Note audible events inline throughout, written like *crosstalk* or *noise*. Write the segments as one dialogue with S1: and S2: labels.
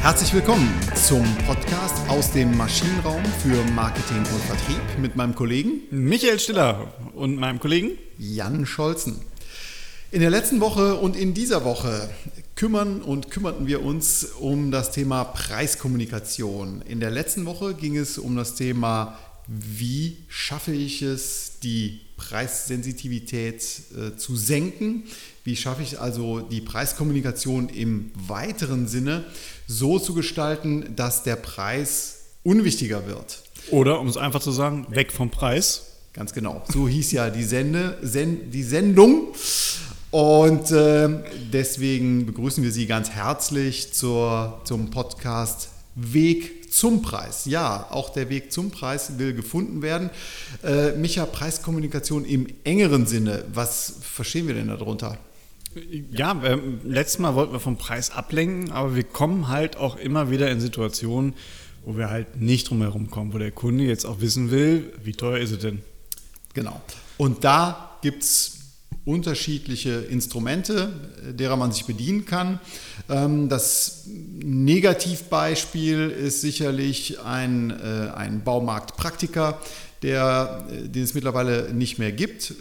S1: Herzlich willkommen zum Podcast aus dem Maschinenraum für Marketing und Vertrieb mit meinem Kollegen
S2: Michael Stiller und meinem Kollegen
S1: Jan Scholzen. In der letzten Woche und in dieser Woche kümmern und kümmerten wir uns um das Thema Preiskommunikation. In der letzten Woche ging es um das Thema, wie schaffe ich es, die Preissensitivität äh, zu senken. Wie schaffe ich also die Preiskommunikation im weiteren Sinne so zu gestalten, dass der Preis unwichtiger wird?
S2: Oder um es einfach zu sagen, weg vom Preis.
S1: Ganz genau. So hieß ja die, Sende, Sen, die Sendung. Und äh, deswegen begrüßen wir Sie ganz herzlich zur, zum Podcast Weg zum Preis. Ja, auch der Weg zum Preis will gefunden werden. Äh, Micha, Preiskommunikation im engeren Sinne, was verstehen wir denn darunter?
S2: Ja, äh, letztes Mal wollten wir vom Preis ablenken, aber wir kommen halt auch immer wieder in Situationen, wo wir halt nicht drum herum kommen, wo der Kunde jetzt auch wissen will, wie teuer ist es denn?
S1: Genau. Und da gibt es unterschiedliche Instrumente, derer man sich bedienen kann. Ähm, das Negativbeispiel ist sicherlich ein, äh, ein Baumarktpraktiker, der, äh, den es mittlerweile nicht mehr gibt,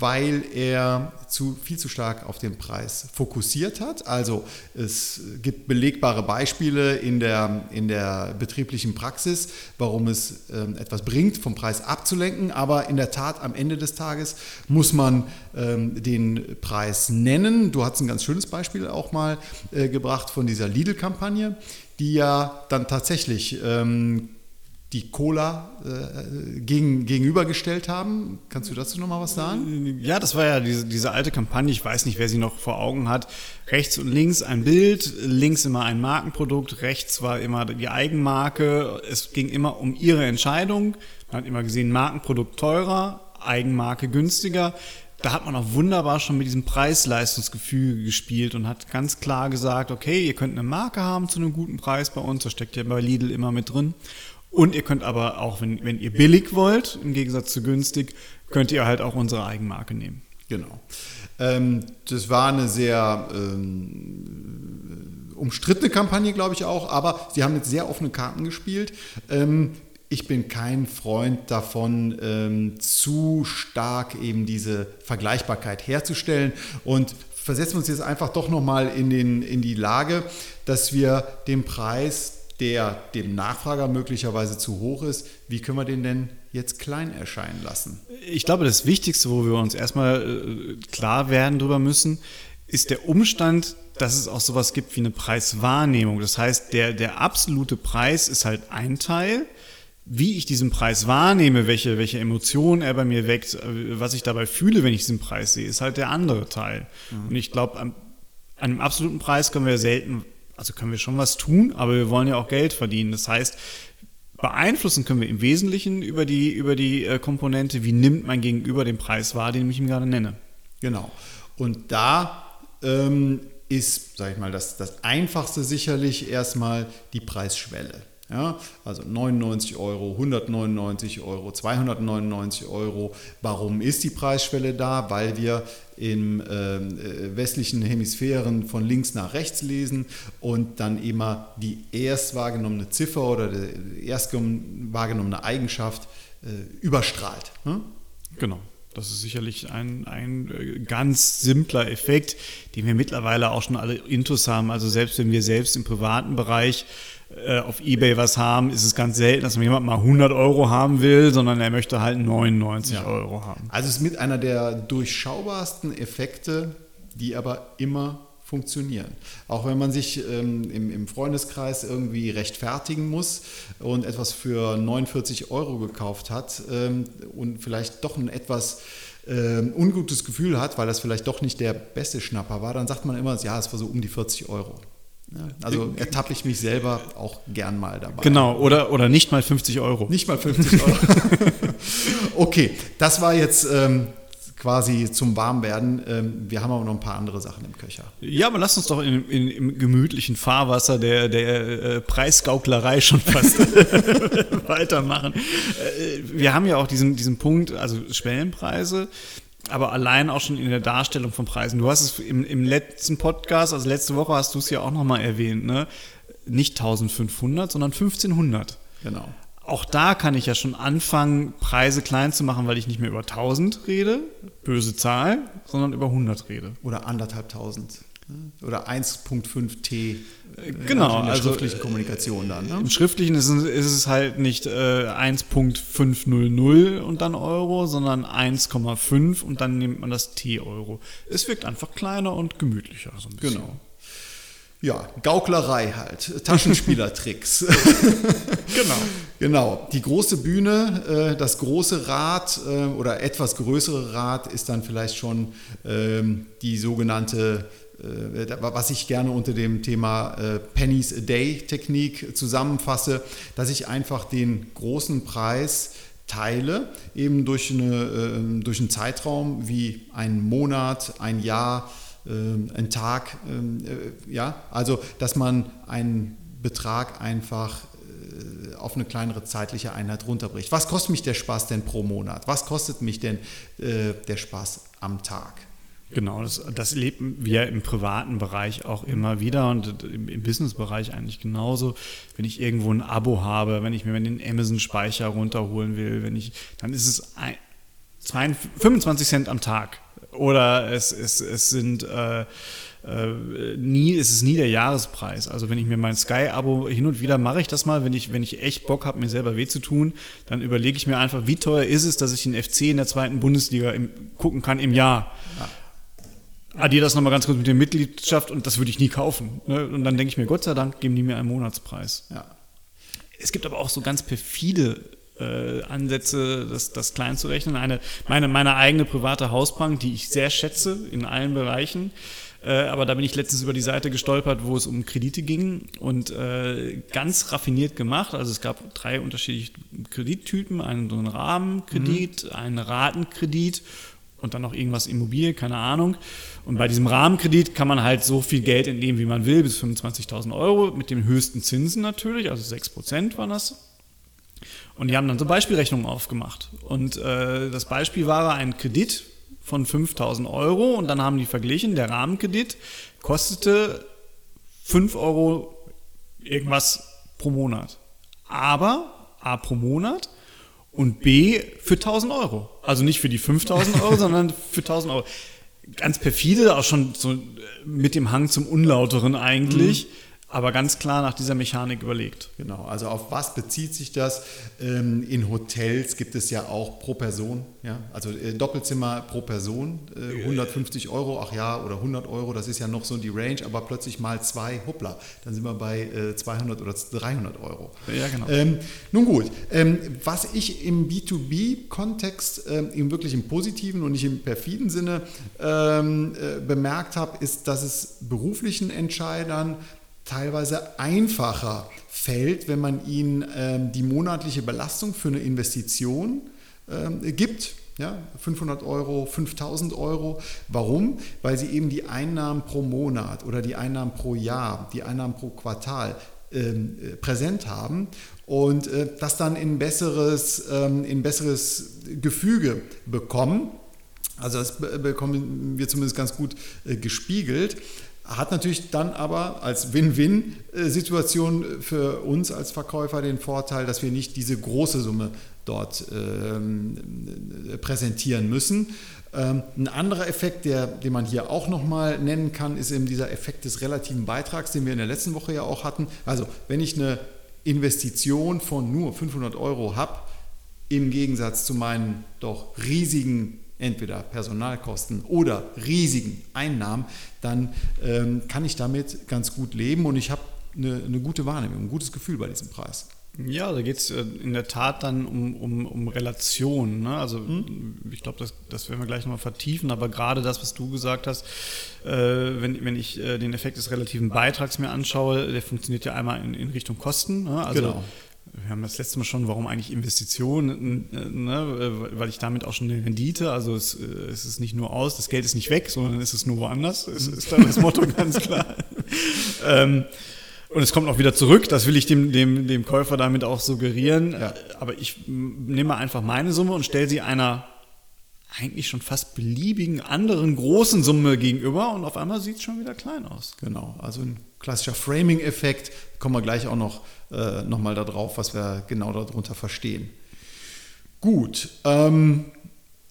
S1: weil er zu, viel zu stark auf den Preis fokussiert hat. Also es gibt belegbare Beispiele in der, in der betrieblichen Praxis, warum es ähm, etwas bringt, vom Preis abzulenken. Aber in der Tat, am Ende des Tages muss man ähm, den Preis nennen. Du hast ein ganz schönes Beispiel auch mal äh, gebracht von dieser Lidl-Kampagne, die ja dann tatsächlich ähm, die Cola äh, gegen, gegenübergestellt haben. Kannst du dazu nochmal was sagen?
S2: Ja, das war ja diese, diese alte Kampagne, ich weiß nicht, wer sie noch vor Augen hat. Rechts und links ein Bild, links immer ein Markenprodukt, rechts war immer die Eigenmarke. Es ging immer um ihre Entscheidung. Man hat immer gesehen, Markenprodukt teurer, Eigenmarke günstiger da hat man auch wunderbar schon mit diesem Preis-Leistungsgefüge gespielt und hat ganz klar gesagt, okay, ihr könnt eine Marke haben zu einem guten Preis bei uns, das steckt ja bei Lidl immer mit drin. Und ihr könnt aber auch, wenn, wenn ihr billig wollt, im Gegensatz zu günstig, könnt ihr halt auch unsere Eigenmarke nehmen.
S1: Genau. Ähm, das war eine sehr ähm, umstrittene Kampagne, glaube ich auch, aber sie haben mit sehr offenen Karten gespielt. Ähm, ich bin kein Freund davon, ähm, zu stark eben diese Vergleichbarkeit herzustellen und versetzen wir uns jetzt einfach doch nochmal in, in die Lage, dass wir den Preis der dem Nachfrager möglicherweise zu hoch ist, wie können wir den denn jetzt klein erscheinen lassen?
S2: Ich glaube, das Wichtigste, wo wir uns erstmal äh, klar werden drüber müssen, ist der Umstand, dass es auch sowas gibt wie eine Preiswahrnehmung. Das heißt, der, der absolute Preis ist halt ein Teil. Wie ich diesen Preis wahrnehme, welche, welche Emotionen er bei mir weckt, äh, was ich dabei fühle, wenn ich diesen Preis sehe, ist halt der andere Teil. Mhm. Und ich glaube, an einem absoluten Preis können wir selten also können wir schon was tun, aber wir wollen ja auch Geld verdienen. Das heißt, beeinflussen können wir im Wesentlichen über die, über die äh, Komponente, wie nimmt mein Gegenüber den Preis wahr, den ich ihm gerade nenne.
S1: Genau. Und da ähm, ist, sage ich mal, das, das Einfachste sicherlich erstmal die Preisschwelle. Ja, also 99 Euro, 199 Euro, 299 Euro. Warum ist die Preisschwelle da? Weil wir in ähm, äh, westlichen Hemisphären von links nach rechts lesen und dann immer die erst wahrgenommene Ziffer oder die erst wahrgenommene Eigenschaft äh, überstrahlt.
S2: Hm? Genau. Das ist sicherlich ein, ein äh, ganz simpler Effekt, den wir mittlerweile auch schon alle intus haben. Also selbst wenn wir selbst im privaten Bereich äh, auf Ebay was haben, ist es ganz selten, dass man jemand mal 100 Euro haben will, sondern er möchte halt 99 ja. Euro haben.
S1: Also es ist mit einer der durchschaubarsten Effekte, die aber immer funktionieren. Auch wenn man sich ähm, im, im, Freundeskreis irgendwie rechtfertigen muss und etwas für 49 Euro gekauft hat ähm, und vielleicht doch ein etwas ähm, ungutes Gefühl hat, weil das vielleicht doch nicht der beste Schnapper war, dann sagt man immer, ja, es war so um die 40 Euro. Also ertappe ich mich selber auch gern mal dabei.
S2: Genau, oder, oder nicht mal 50 Euro.
S1: Nicht mal 50 Euro. *laughs* okay, das war jetzt ähm, quasi zum Warmwerden. Ähm, wir haben aber noch ein paar andere Sachen im Köcher.
S2: Ja, aber lass uns doch in, in, im gemütlichen Fahrwasser der, der äh, Preisgauklerei schon fast *laughs* weitermachen. Äh, wir haben ja auch diesen, diesen Punkt, also Schwellenpreise aber allein auch schon in der Darstellung von Preisen. Du hast es im, im letzten Podcast, also letzte Woche hast du es ja auch nochmal erwähnt, ne? nicht 1500, sondern 1500.
S1: Genau.
S2: Auch da kann ich ja schon anfangen, Preise klein zu machen, weil ich nicht mehr über 1000 rede, böse Zahl, sondern über 100 rede.
S1: Oder anderthalbtausend. ne? Oder 1.5 T. äh,
S2: Genau,
S1: in der
S2: also,
S1: schriftlichen Kommunikation dann. Ne?
S2: Im Schriftlichen ist es, ist es halt nicht äh, 1.500 und dann Euro, sondern 1,5 und dann nimmt man das T-Euro. Es wirkt einfach kleiner und gemütlicher. So ein bisschen.
S1: Genau. Ja, Gauklerei halt, Taschenspielertricks. *laughs*
S2: Genau.
S1: genau, die große Bühne, äh, das große Rad äh, oder etwas größere Rad ist dann vielleicht schon ähm, die sogenannte, äh, was ich gerne unter dem Thema äh, Pennies a Day Technik zusammenfasse, dass ich einfach den großen Preis teile, eben durch, eine, äh, durch einen Zeitraum wie einen Monat, ein Jahr, äh, ein Tag, äh, ja, also dass man einen Betrag einfach äh, auf eine kleinere zeitliche Einheit runterbricht. Was kostet mich der Spaß denn pro Monat? Was kostet mich denn äh, der Spaß am Tag?
S2: Genau, das, das leben wir im privaten Bereich auch immer wieder und im, im Businessbereich eigentlich genauso. Wenn ich irgendwo ein Abo habe, wenn ich mir den Amazon-Speicher runterholen will, wenn ich, dann ist es ein, 22, 25 Cent am Tag. Oder es, es, es sind äh, äh, nie, es ist nie der Jahrespreis. Also wenn ich mir mein Sky-Abo hin und wieder mache ich das mal, wenn ich, wenn ich echt Bock habe, mir selber weh zu tun, dann überlege ich mir einfach, wie teuer ist es, dass ich den FC in der zweiten Bundesliga im, gucken kann im Jahr. Addiere das nochmal ganz kurz mit der Mitgliedschaft und das würde ich nie kaufen. Ne? Und dann denke ich mir, Gott sei Dank geben die mir einen Monatspreis.
S1: Ja.
S2: Es gibt aber auch so ganz perfide äh, Ansätze, das, das klein zu rechnen. Eine, meine, meine eigene private Hausbank, die ich sehr schätze in allen Bereichen. Äh, aber da bin ich letztens über die Seite gestolpert, wo es um Kredite ging und äh, ganz raffiniert gemacht. Also es gab drei unterschiedliche Kredittypen, einen so einen Rahmenkredit,
S1: Mhm.
S2: einen Ratenkredit und dann noch irgendwas Immobilie, keine Ahnung. Und bei diesem Rahmenkredit kann man halt so viel Geld entnehmen, wie man will, bis 25.000 Euro, mit den höchsten Zinsen natürlich, also 6% waren das. Und die haben dann so Beispielrechnungen aufgemacht. Und äh, das Beispiel war ein Kredit von 5000 Euro und dann haben die verglichen, der Rahmenkredit kostete 5 Euro irgendwas pro Monat. Aber A pro Monat und B für 1000 Euro. Also nicht für die 5000 Euro, *laughs* sondern für 1000 Euro. Ganz perfide, auch schon so mit dem Hang zum Unlauteren eigentlich, aber ganz klar nach dieser Mechanik überlegt.
S1: Genau, also auf was bezieht sich das? Ähm, in Hotels gibt es ja auch pro Person, ja, also äh, Doppelzimmer pro Person, äh, 150 Euro, ach ja, oder 100 Euro, das ist ja noch so die Range, aber plötzlich mal zwei, hoppla, dann sind wir bei äh, 200 oder 300 Euro.
S2: Ja, genau.
S1: Ähm, nun gut, ähm, was ich im B2B-Kontext ähm, im wirklich im positiven und nicht im perfiden Sinne ähm, äh, bemerkt habe, ist, dass es beruflichen Entscheidern teilweise einfacher fällt, wenn man ihnen ähm, die monatliche Belastung für eine Investition ähm, gibt. Ja, 500 Euro, 5000 Euro. Warum? Weil sie eben die Einnahmen pro Monat oder die Einnahmen pro Jahr, die Einnahmen pro Quartal ähm, äh, präsent haben und äh, das dann in besseres, ähm, in besseres Gefüge bekommen. Also das be- bekommen wir zumindest ganz gut äh, gespiegelt. Hat natürlich dann aber als Win-Win-Situation für uns als Verkäufer den Vorteil, dass wir nicht diese große Summe dort ähm, präsentieren müssen. Ähm, ein anderer Effekt, der, den man hier auch nochmal nennen kann, ist eben dieser Effekt des relativen Beitrags, den wir in der letzten Woche ja auch hatten. Also wenn ich eine Investition von nur 500 Euro habe, im Gegensatz zu meinen doch riesigen entweder Personalkosten oder riesigen Einnahmen, dann ähm, kann ich damit ganz gut leben und ich habe eine, eine gute Wahrnehmung, ein gutes Gefühl bei diesem Preis.
S2: Ja, da geht es in der Tat dann um, um, um Relationen. Ne? Also ich glaube, das, das werden wir gleich nochmal vertiefen, aber gerade das, was du gesagt hast, äh, wenn, wenn ich äh, den Effekt des relativen Beitrags mir anschaue, der funktioniert ja einmal in, in Richtung Kosten. Ne? Also
S1: Genau.
S2: Wir haben das letzte Mal schon, warum eigentlich Investitionen, äh, ne? weil ich damit auch schon eine Rendite, also es, äh, es ist nicht nur aus, das Geld ist nicht weg, sondern es ist nur woanders, es ist dann das Motto *laughs* ganz klar. ähm, und es kommt auch wieder zurück, das will ich dem, dem, dem Käufer damit auch suggerieren.
S1: Ja.
S2: Aber ich nehme einfach meine Summe und stelle sie einer eigentlich schon fast beliebigen anderen großen Summe gegenüber und auf einmal sieht es schon wieder klein aus.
S1: Genau, also ein klassischer Framing-Effekt. Kommen wir gleich auch noch, äh, noch mal darauf, was wir genau darunter verstehen. Gut, ähm,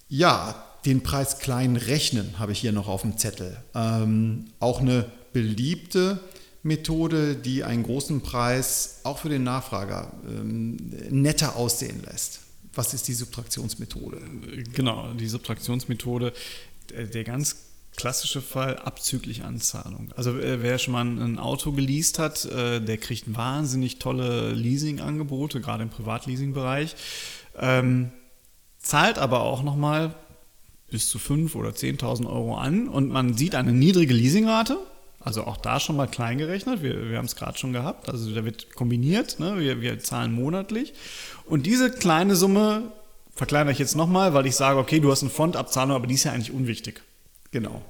S1: ja, den Preis klein rechnen habe ich hier noch auf dem Zettel. Ähm, auch eine beliebte Methode, die einen großen Preis auch für den Nachfrager ähm, netter aussehen lässt. Was ist die Subtraktionsmethode?
S2: Genau, die Subtraktionsmethode, der, der ganz klassische Fall abzüglich Anzahlung. Also äh, wer schon mal ein Auto geleast hat, äh, der kriegt wahnsinnig tolle Leasing-Angebote, gerade im Privatleasing-Bereich, ähm, zahlt aber auch nochmal bis zu 5.000 oder 10.000 Euro an und man sieht eine niedrige Leasingrate, also auch da schon mal klein gerechnet. Wir, wir haben es gerade schon gehabt. Also da wird kombiniert. Ne? Wir, wir zahlen monatlich. Und diese kleine Summe verkleinere ich jetzt nochmal, weil ich sage, okay, du hast eine Fondabzahlung, aber die ist ja eigentlich unwichtig.
S1: Genau.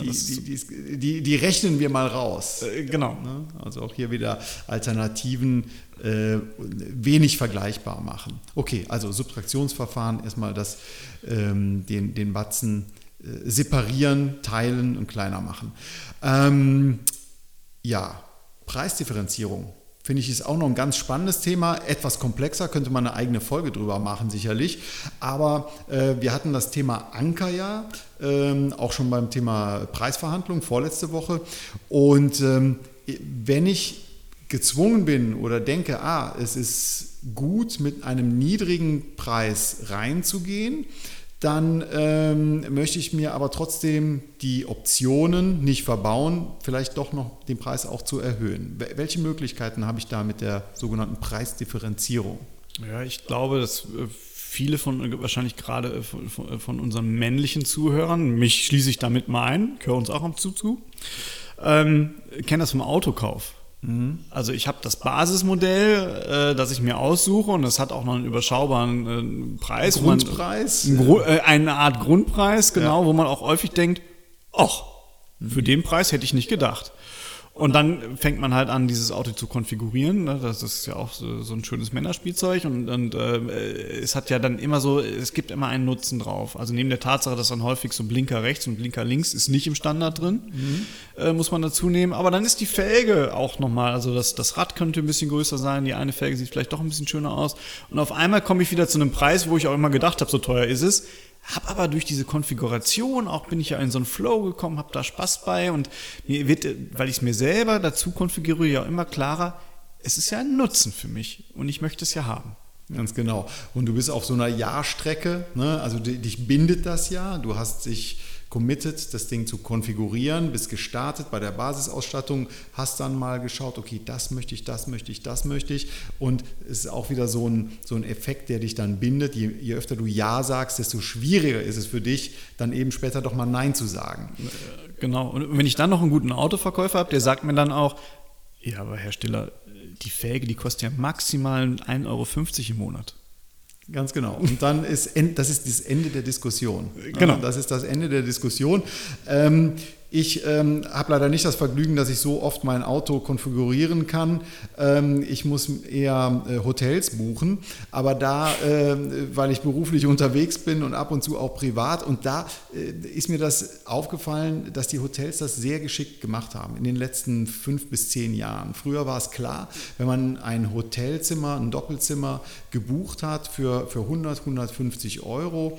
S1: Die, die, die, die, rechnen wir mal raus.
S2: Äh, genau.
S1: Ne? Also auch hier wieder Alternativen äh, wenig vergleichbar machen. Okay, also Subtraktionsverfahren, erstmal das, ähm, den, den Batzen äh, separieren, teilen und kleiner machen. Ähm, ja, Preisdifferenzierung finde ich ist auch noch ein ganz spannendes Thema, etwas komplexer, könnte man eine eigene Folge drüber machen sicherlich. Aber äh, wir hatten das Thema Anker ja, ähm, auch schon beim Thema Preisverhandlung vorletzte Woche. Und ähm, wenn ich gezwungen bin oder denke, ah, es ist gut mit einem niedrigen Preis reinzugehen, dann ähm, möchte ich mir aber trotzdem die Optionen nicht verbauen, vielleicht doch noch den Preis auch zu erhöhen. Welche Möglichkeiten habe ich da mit der sogenannten Preisdifferenzierung?
S2: Ja, ich glaube, dass äh, viele von, wahrscheinlich gerade äh, von, von unseren männlichen Zuhörern, mich schließe ich damit mal ein, gehöre uns auch am zu, zu ähm, kennen das vom Autokauf. Mhm. Also ich habe das Basismodell, äh, das ich mir aussuche und das hat auch noch einen überschaubaren äh, Preis.
S1: Grundpreis?
S2: Man, Gru äh, eine Art Grundpreis, genau, ja. wo man auch häufig denkt, ach, für den Preis hätte ich nicht gedacht. Und dann fängt man halt an, dieses Auto zu konfigurieren. Ne? Das ist ja auch so, so ein schönes Männerspielzeug. Und, und äh, es hat ja dann immer so, es gibt immer einen Nutzen drauf. Also neben der Tatsache, dass dann häufig so Blinker rechts und Blinker links ist nicht im Standard drin, mhm. äh, muss man dazu nehmen. Aber dann ist die Felge auch nochmal, also das, das Rad könnte ein bisschen größer sein, die eine Felge sieht vielleicht doch ein bisschen schöner aus. Und auf einmal komme ich wieder zu einem Preis, wo ich auch immer gedacht habe, so teuer ist es habe aber durch diese Konfiguration auch bin ich ja in so einen Flow gekommen, habe da Spaß bei und mir wird, weil ich es mir selber dazu konfiguriere, ja immer klarer, es ist ja ein Nutzen für mich und ich möchte es ja haben.
S1: Ganz genau. Und du bist auf so einer Jahrstrecke, ne? also dich bindet das ja, du hast dich committed, das Ding zu konfigurieren, bist gestartet bei der Basisausstattung, hast dann mal geschaut, okay, das möchte ich, das möchte ich, das möchte ich. Und es ist auch wieder so ein, so ein Effekt, der dich dann bindet. Je, je öfter du Ja sagst, desto schwieriger ist es für dich, dann eben später doch mal Nein zu sagen.
S2: Genau. Und wenn ich dann noch einen guten Autoverkäufer habe, der sagt mir dann auch, ja, aber Hersteller, die Felge, die kostet ja maximal 1,50 Euro im Monat.
S1: Ganz genau. Und dann ist das ist das Ende der Diskussion.
S2: Genau.
S1: Das ist das Ende der Diskussion. Ähm, ich ähm, habe leider nicht das Vergnügen, dass ich so oft mein Auto konfigurieren kann. Ähm, ich muss eher äh, Hotels buchen, aber da, äh, weil ich beruflich unterwegs bin und ab und zu auch privat, und da äh, ist mir das aufgefallen, dass die Hotels das sehr geschickt gemacht haben in den letzten fünf bis zehn Jahren. Früher war es klar, wenn man ein Hotelzimmer, ein Doppelzimmer gebucht hat für, für 100, 150 Euro,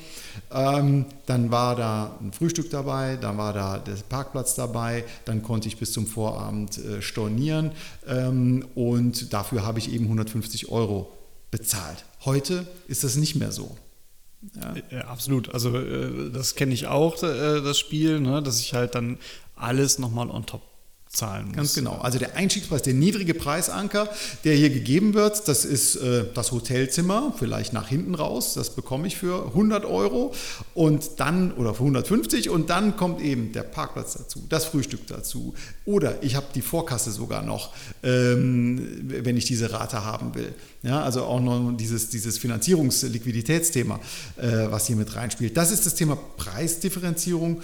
S1: ähm, dann war da ein Frühstück dabei, dann war da der Park Parkplatz dabei, dann konnte ich bis zum Vorabend äh, stornieren ähm, und dafür habe ich eben 150 Euro bezahlt. Heute ist das nicht mehr so.
S2: Ja. ja absolut. Also äh, das kenne ich auch, äh, das Spiel, ne, dass ich halt dann alles nochmal on top zahlen muss.
S1: Ganz genau. Also der Einstiegspreis, der niedrige Preisanker, der hier gegeben wird, das ist äh, das Hotelzimmer, vielleicht nach hinten raus, das bekomme ich für 100 Euro und dann, oder für 150 und dann kommt eben der Parkplatz dazu, das Frühstück dazu oder ich habe die Vorkasse sogar noch, ähm, wenn ich diese Rate haben will. Ja, also auch noch dieses, dieses Finanzierungs-Liquiditätsthema, äh, was hier mit reinspielt. Das ist das Thema Preisdifferenzierung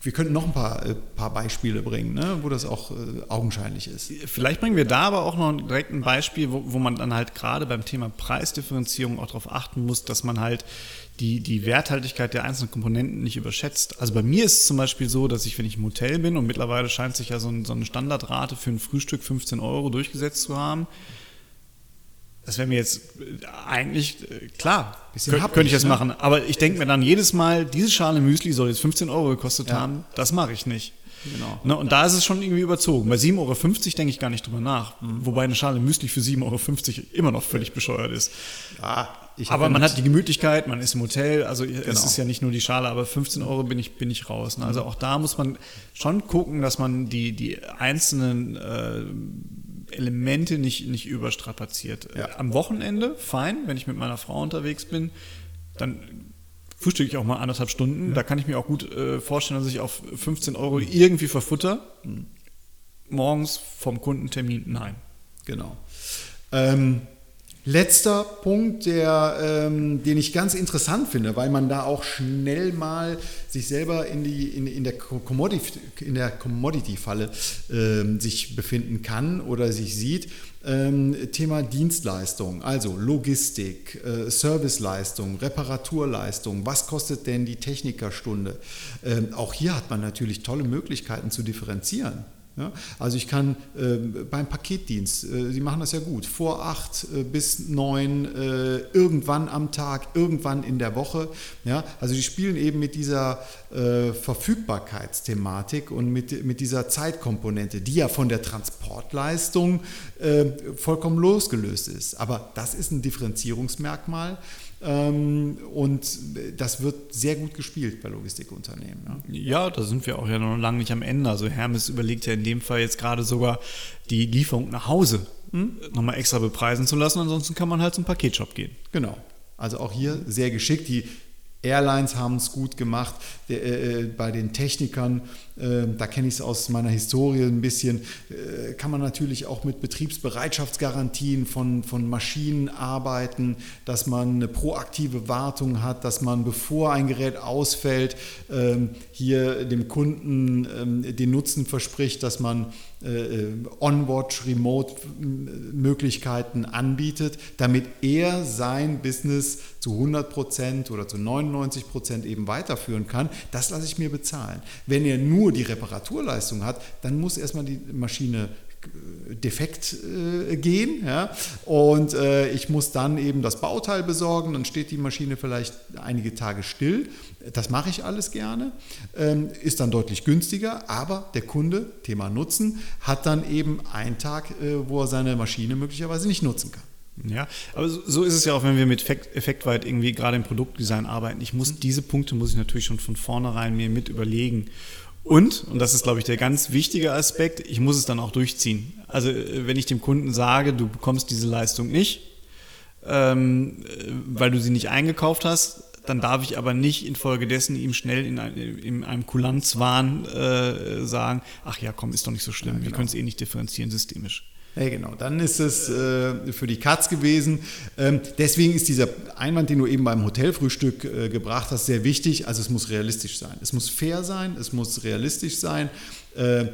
S1: wir könnten noch ein paar, äh, paar Beispiele bringen, ne, wo das auch äh, augenscheinlich ist.
S2: Vielleicht bringen wir da aber auch noch direkt ein Beispiel, wo, wo man dann halt gerade beim Thema Preisdifferenzierung auch darauf achten muss, dass man halt die, die Werthaltigkeit der einzelnen Komponenten nicht überschätzt. Also bei mir ist es zum Beispiel so, dass ich, wenn ich im Hotel bin und mittlerweile scheint sich ja so, ein, so eine Standardrate für ein Frühstück 15 Euro durchgesetzt zu haben, das wäre mir jetzt äh, eigentlich äh, klar, Bisschen könnte könnt ich das ne? machen. Aber ich denke mir dann jedes Mal, diese Schale Müsli soll jetzt 15 Euro gekostet ja. haben. Das mache ich nicht. Genau. Ne, und da ist es schon irgendwie überzogen. Bei 7,50 Euro denke ich gar nicht drüber nach. Mhm. Wobei eine Schale Müsli für 7,50 Euro immer noch völlig bescheuert ist. Ja, aber man hat die Gemütlichkeit, man ist im Hotel, also genau. es ist ja nicht nur die Schale, aber 15 Euro bin ich, bin ich raus. Ne? Also auch da muss man schon gucken, dass man die, die einzelnen äh, Elemente nicht, nicht überstrapaziert. Ja. Am Wochenende, fein, wenn ich mit meiner Frau unterwegs bin, dann frühstücke ich auch mal anderthalb Stunden. Ja. Da kann ich mir auch gut äh, vorstellen, dass ich auf 15 Euro irgendwie verfutter. Mhm. Morgens vom Kundentermin, nein.
S1: Genau. Ähm, Letzter Punkt, der, ähm, den ich ganz interessant finde, weil man da auch schnell mal sich selber in, die, in, in der Commodity-Falle Commodity ähm, sich befinden kann oder sich sieht. Ähm, Thema Dienstleistung, also Logistik, äh, Serviceleistung, Reparaturleistung, was kostet denn die Technikerstunde? Ähm, auch hier hat man natürlich tolle Möglichkeiten zu differenzieren. Ja, also ich kann äh, beim Paketdienst, äh, Sie machen das ja gut, vor acht äh, bis neun, äh, irgendwann am Tag, irgendwann in der Woche. Ja, also die spielen eben mit dieser äh, Verfügbarkeitsthematik und mit, mit dieser Zeitkomponente, die ja von der Transportleistung äh, vollkommen losgelöst ist. Aber das ist ein Differenzierungsmerkmal, ähm, und das wird sehr gut gespielt bei Logistikunternehmen.
S2: Ja. ja, da sind wir auch ja noch lange nicht am Ende. Also Hermes überlegt ja in dem Fall jetzt gerade sogar die Lieferung nach Hause hm? nochmal extra bepreisen zu lassen. Ansonsten kann man halt zum Paketshop gehen.
S1: Genau. Also auch hier sehr geschickt. Die Airlines haben es gut gemacht. Der, äh, äh, bei den Technikern, da kenne ich es aus meiner Historie ein bisschen, äh, kann man natürlich auch mit Betriebsbereitschaftsgarantien von, von Maschinen arbeiten, dass man eine proaktive Wartung hat, dass man, bevor ein Gerät ausfällt, ähm, hier dem Kunden ähm, den Nutzen verspricht, dass man äh, On-Watch, Remote-Möglichkeiten anbietet, damit er sein Business zu 100 Prozent oder zu 99 Prozent eben weiterführen kann. Das lasse ich mir bezahlen. Wenn er nur die Reparaturleistung hat, dann muss erstmal die Maschine defekt äh, gehen. Ja? Und äh, ich muss dann eben das Bauteil besorgen, dann steht die Maschine vielleicht einige Tage still. Das mache ich alles gerne, ähm, ist dann deutlich günstiger, aber der Kunde, Thema Nutzen, hat dann eben einen Tag, äh, wo er seine Maschine möglicherweise nicht nutzen kann.
S2: Ja, aber so ist es ja auch, wenn wir mit Effektweit irgendwie gerade im Produktdesign arbeiten. Ich muss diese Punkte muss ich natürlich schon von vornherein mir mit überlegen. Und, und das ist, glaube ich, der ganz wichtige Aspekt, ich muss es dann auch durchziehen. Also äh, wenn ich dem Kunden sage, du bekommst diese Leistung nicht, ähm, äh, weil du sie nicht eingekauft hast, dann darf ich aber nicht infolgedessen ihm schnell in, ein, in einem Kulanzwahn äh, sagen, ach ja, komm, ist doch nicht so schlimm, ja, genau. wir können es eh nicht differenzieren systemisch.
S1: Ja, genau. Dann ist es äh, für die Katz gewesen. Ähm, deswegen ist dieser Einwand, den du eben beim Hotelfrühstück äh, gebracht hast, sehr wichtig. Also es muss realistisch sein. Es muss fair sein, es muss realistisch sein. Äh,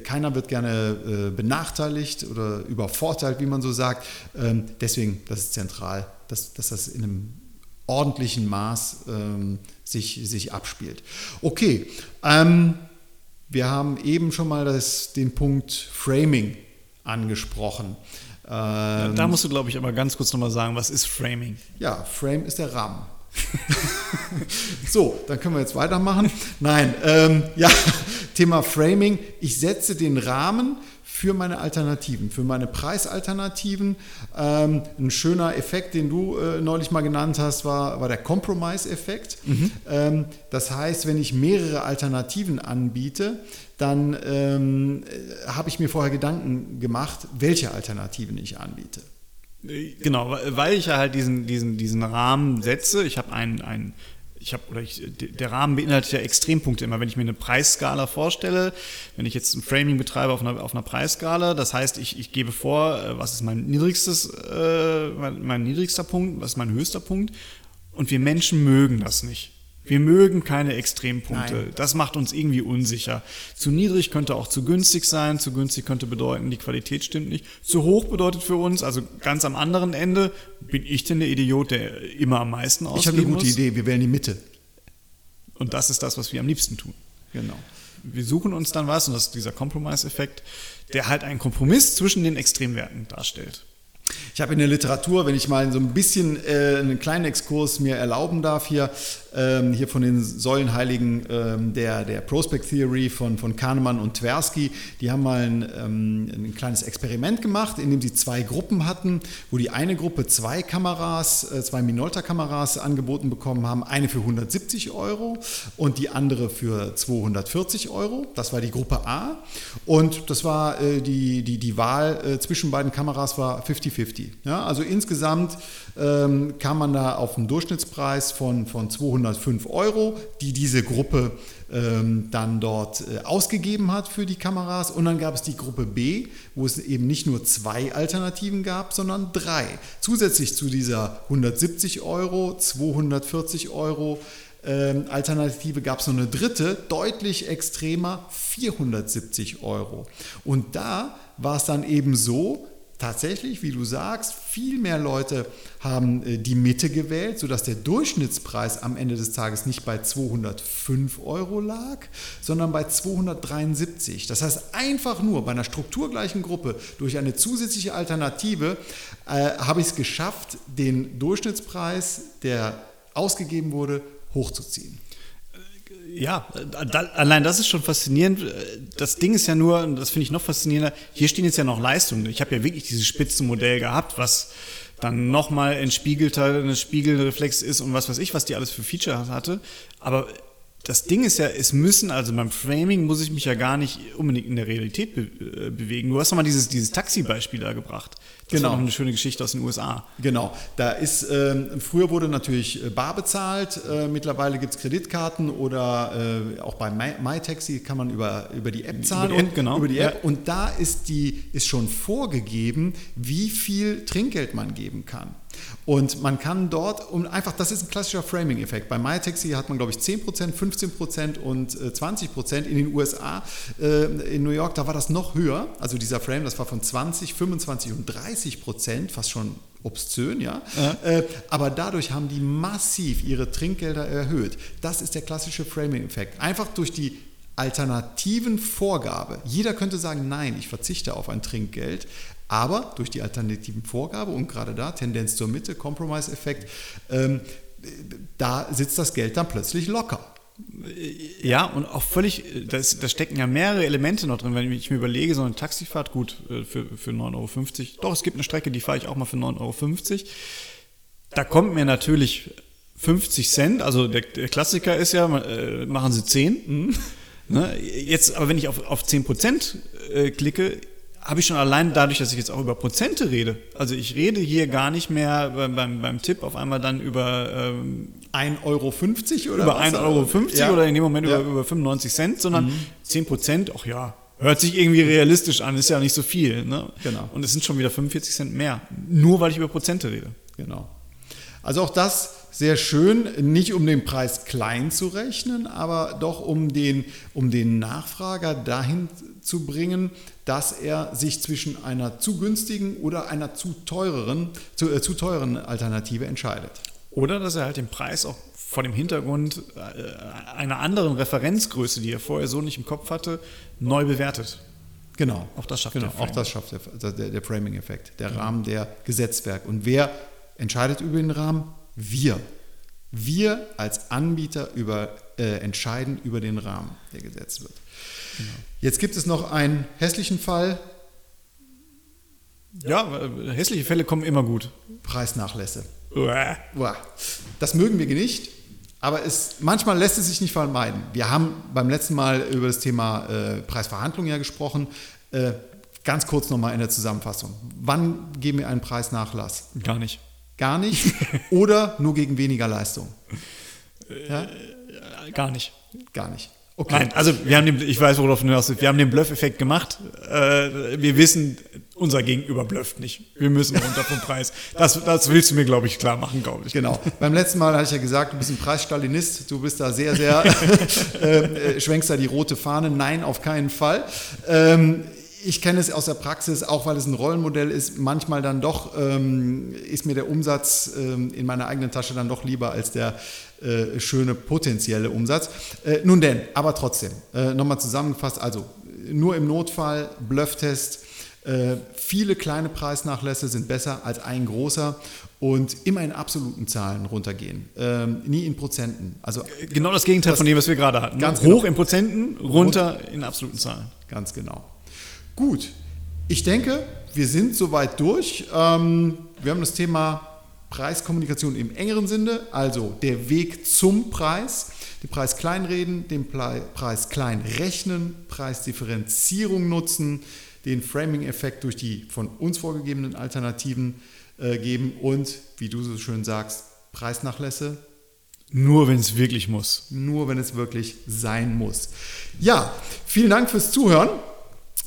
S1: keiner wird gerne äh, benachteiligt oder übervorteilt, wie man so sagt. Ähm, deswegen, das ist zentral, dass, dass das in einem ordentlichen Maß ähm, sich, sich abspielt. Okay, ähm, wir haben eben schon mal das, den Punkt Framing angesprochen.
S2: Ähm, da musst du, glaube ich, aber ganz kurz nochmal sagen, was ist Framing?
S1: Ja, Frame ist der Rahmen. *laughs* so, dann können wir jetzt weitermachen. Nein, ähm, ja, *laughs* Thema Framing. Ich setze den Rahmen für meine Alternativen, für meine Preisalternativen. Ähm, ein schöner Effekt, den du äh, neulich mal genannt hast, war, war der Compromise-Effekt. Mhm. Ähm, das heißt, wenn ich mehrere Alternativen anbiete, dann ähm, äh, habe ich mir vorher Gedanken gemacht, welche Alternativen ich anbiete.
S2: Genau, weil ich ja halt diesen, diesen, diesen Rahmen setze. Ich habe einen, einen ich habe, oder ich, der Rahmen beinhaltet ja Extrempunkte immer. Wenn ich mir eine Preisskala vorstelle, wenn ich jetzt ein Framing betreibe auf einer, auf einer Preisskala, das heißt, ich, ich gebe vor, äh, was ist mein niedrigstes, äh, mein, mein niedrigster Punkt, was ist mein höchster Punkt. Und wir Menschen mögen das nicht. Wir mögen keine Extrempunkte.
S1: Nein.
S2: Das macht uns irgendwie unsicher. Zu niedrig könnte auch zu günstig sein. Zu günstig könnte bedeuten, die Qualität stimmt nicht. Zu hoch bedeutet für uns, also ganz am anderen Ende, bin ich denn der Idiot, der immer am meisten ausgeben
S1: Ich habe eine gute
S2: muss?
S1: Idee, wir wählen die Mitte.
S2: Und das ist das, was wir am liebsten tun.
S1: Genau.
S2: Wir suchen uns dann was, und das ist dieser Compromise-Effekt, der halt einen Kompromiss zwischen den Extremwerten darstellt.
S1: Ich habe in der Literatur, wenn ich mal so ein bisschen äh, einen kleinen Exkurs mir erlauben darf, hier, ähm, hier von den Säulenheiligen ähm, der, der Prospect Theory von, von Kahnemann und Tversky, die haben mal ein, ähm, ein kleines Experiment gemacht, in dem sie zwei Gruppen hatten, wo die eine Gruppe zwei Kameras, äh, zwei Minolta-Kameras angeboten bekommen haben, eine für 170 Euro und die andere für 240 Euro. Das war die Gruppe A. Und das war äh, die, die, die Wahl äh, zwischen beiden Kameras war 50-50. Ja, also insgesamt ähm, kam man da auf einen Durchschnittspreis von, von 205 Euro, die diese Gruppe ähm, dann dort äh, ausgegeben hat für die Kameras. Und dann gab es die Gruppe B, wo es eben nicht nur zwei Alternativen gab, sondern drei. Zusätzlich zu dieser 170 Euro, 240 Euro. Ähm, Alternative gab es noch eine dritte, deutlich extremer, 470 Euro. Und da war es dann eben so, tatsächlich, wie du sagst, viel mehr Leute haben äh, die Mitte gewählt, sodass der Durchschnittspreis am Ende des Tages nicht bei 205 Euro lag, sondern bei 273. Das heißt, einfach nur bei einer strukturgleichen Gruppe durch eine zusätzliche Alternative äh, habe ich es geschafft, den Durchschnittspreis, der ausgegeben wurde, hochzuziehen.
S2: Ja, da, allein das ist schon faszinierend. Das Ding ist ja nur, und das finde ich noch faszinierender, hier stehen jetzt ja noch Leistungen. Ich habe ja wirklich dieses Spitzenmodell gehabt, was dann nochmal entspiegelter, eine Spiegelreflex ist und was weiß ich, was die alles für Feature hatte. Aber das Ding ist ja, es müssen, also beim Framing muss ich mich ja gar nicht unbedingt in der Realität be äh, bewegen. Du hast nochmal dieses, dieses Taxi-Beispiel da gebracht. Das
S1: Genau.
S2: war noch eine schöne Geschichte aus den USA.
S1: Genau, da ist, ähm, früher wurde natürlich äh, bar bezahlt, äh, mittlerweile gibt es Kreditkarten oder äh, auch bei My- MyTaxi kann man über, über die App zahlen.
S2: die App,
S1: und,
S2: genau.
S1: Über die App.
S2: Ja.
S1: Und da ist, die, ist schon vorgegeben, wie viel Trinkgeld man geben kann. Und man kann dort, um einfach, das ist ein klassischer Framing-Effekt. Bei MyTaxi hat man, glaube ich, 10%, 15% und äh, 20%. In den USA, äh, in New York, da war das noch höher. Also dieser Frame, das war von 20, 25 und 30 Prozent, fast schon obszön, ja. Äh, aber dadurch haben die massiv ihre Trinkgelder erhöht. Das ist der klassische Framing-Effekt. Einfach durch die alternativen Vorgabe. Jeder könnte sagen, nein, ich verzichte auf ein Trinkgeld. Aber durch die alternativen Vorgabe und gerade da, Tendenz zur Mitte, Compromise-Effekt, ähm, da sitzt das Geld dann plötzlich locker.
S2: Ja, und auch völlig, da, ist, da stecken ja mehrere Elemente noch drin. Wenn ich mir überlege, so eine Taxifahrt, gut, äh, für, für 9,50 Euro. Doch, es gibt eine Strecke, die fahre ich auch mal für 9,50 Euro. Da kommt mir natürlich 50 Cent, also der, der Klassiker ist ja, äh, machen Sie 10. Ne? Jetzt, aber wenn ich auf, auf 10 Prozent äh, klicke, habe ich schon allein dadurch, dass ich jetzt auch über Prozente rede. Also ich rede hier gar nicht mehr beim, beim, beim Tipp auf einmal dann über ähm,
S1: 1,50 Euro oder
S2: über
S1: was?
S2: 1,50 Euro
S1: Ja.
S2: oder in dem Moment
S1: Ja.
S2: über, über 95 Cent, sondern 10 Prozent, ach ja, hört sich irgendwie realistisch an, ist ja nicht so viel. Ne?
S1: Genau.
S2: Und es sind schon wieder 45 Cent mehr, nur weil ich über Prozente rede.
S1: Genau. Also auch das sehr schön, nicht um den Preis klein zu rechnen, aber doch um den, um den Nachfrager dahin zu bringen, dass er sich zwischen einer zu günstigen oder einer zu teureren, zu, äh, zu teuren Alternative entscheidet.
S2: Oder dass er halt den Preis auch vor dem Hintergrund äh, einer anderen Referenzgröße, die er vorher so nicht im Kopf hatte, neu bewertet.
S1: Genau.
S2: Auch das schafft
S1: genau.
S2: der
S1: Auch das schafft der, der, der Framing-Effekt, der Rahmen, der Gesetzwerk. Und wer entscheidet über den Rahmen? Wir. Wir als Anbieter über, äh, entscheiden über den Rahmen, der gesetzt wird. Jetzt gibt es noch einen hässlichen Fall,
S2: Ja, äh, hässliche Fälle kommen immer gut.
S1: Preisnachlässe.
S2: Uah.
S1: Uah. Das mögen wir nicht, aber es, manchmal lässt es sich nicht vermeiden. Wir haben beim letzten Mal über das Thema äh, Preisverhandlungen ja gesprochen. Äh, ganz kurz nochmal in der Zusammenfassung. Wann geben wir einen Preisnachlass?
S2: Gar nicht.
S1: Gar nicht *laughs* oder nur gegen weniger Leistung? Ja?
S2: Äh, Gar nicht.
S1: Gar nicht. Okay.
S2: Nein, also wir haben den, ich weiß, worauf du hinaus willst. Wir haben den Bluff-Effekt gemacht. Äh, wir wissen, unser Gegenüber blufft nicht. Wir müssen runter vom Preis. Das, das willst du mir, glaube ich, klar machen, glaube ich.
S1: Genau. Beim letzten Mal hatte ich ja gesagt, du bist ein Preisstalinist. Du bist da sehr, sehr, *laughs* äh, schwenkst da die rote Fahne. Nein, auf keinen Fall. Ähm, ich kenne es aus der Praxis, auch weil es ein Rollenmodell ist, manchmal dann doch ähm, ist mir der Umsatz ähm, in meiner eigenen Tasche dann doch lieber als der äh, schöne potenzielle Umsatz. Äh, nun denn, aber trotzdem, äh, nochmal zusammengefasst, also nur im Notfall, Blufftest, äh, viele kleine Preisnachlässe sind besser als ein großer und immer in absoluten Zahlen runtergehen, ähm, nie in Prozenten. Also
S2: genau das Gegenteil das von dem, was wir gerade hatten.
S1: Ganz
S2: Hoch genau. in Prozenten, runter in absoluten Zahlen.
S1: Ganz genau. Gut, ich denke, wir sind soweit durch. Ähm, wir haben das Thema Preiskommunikation im engeren Sinne, also der Weg zum Preis, den Preis kleinreden, den Preis klein rechnen, Preisdifferenzierung nutzen, den Framing-Effekt durch die von uns vorgegebenen Alternativen äh, geben und, wie du so schön sagst, Preisnachlässe.
S2: Nur wenn es wirklich muss.
S1: Nur wenn es wirklich sein muss. Ja, vielen Dank fürs Zuhören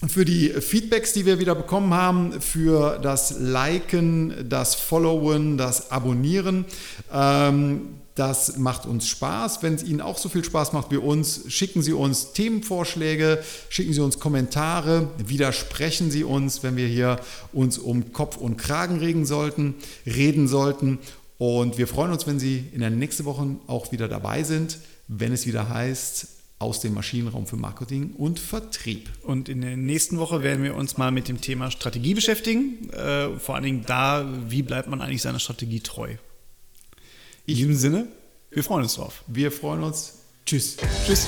S1: für die Feedbacks, die wir wieder bekommen haben, für das Liken, das Followen, das Abonnieren. Ähm, das macht uns Spaß. Wenn es Ihnen auch so viel Spaß macht wie uns, schicken Sie uns Themenvorschläge, schicken Sie uns Kommentare, widersprechen Sie uns, wenn wir hier uns um Kopf und Kragen regen sollten, reden sollten. Und wir freuen uns, wenn Sie in der nächsten Woche auch wieder dabei sind, wenn es wieder heißt, aus dem Maschinenraum für Marketing und Vertrieb.
S2: Und in der nächsten Woche werden wir uns mal mit dem Thema Strategie beschäftigen. Äh, vor allen Dingen da, wie bleibt man eigentlich seiner Strategie treu? In diesem Sinne, wir freuen uns drauf.
S1: Wir freuen uns. Tschüss.
S2: Tschüss.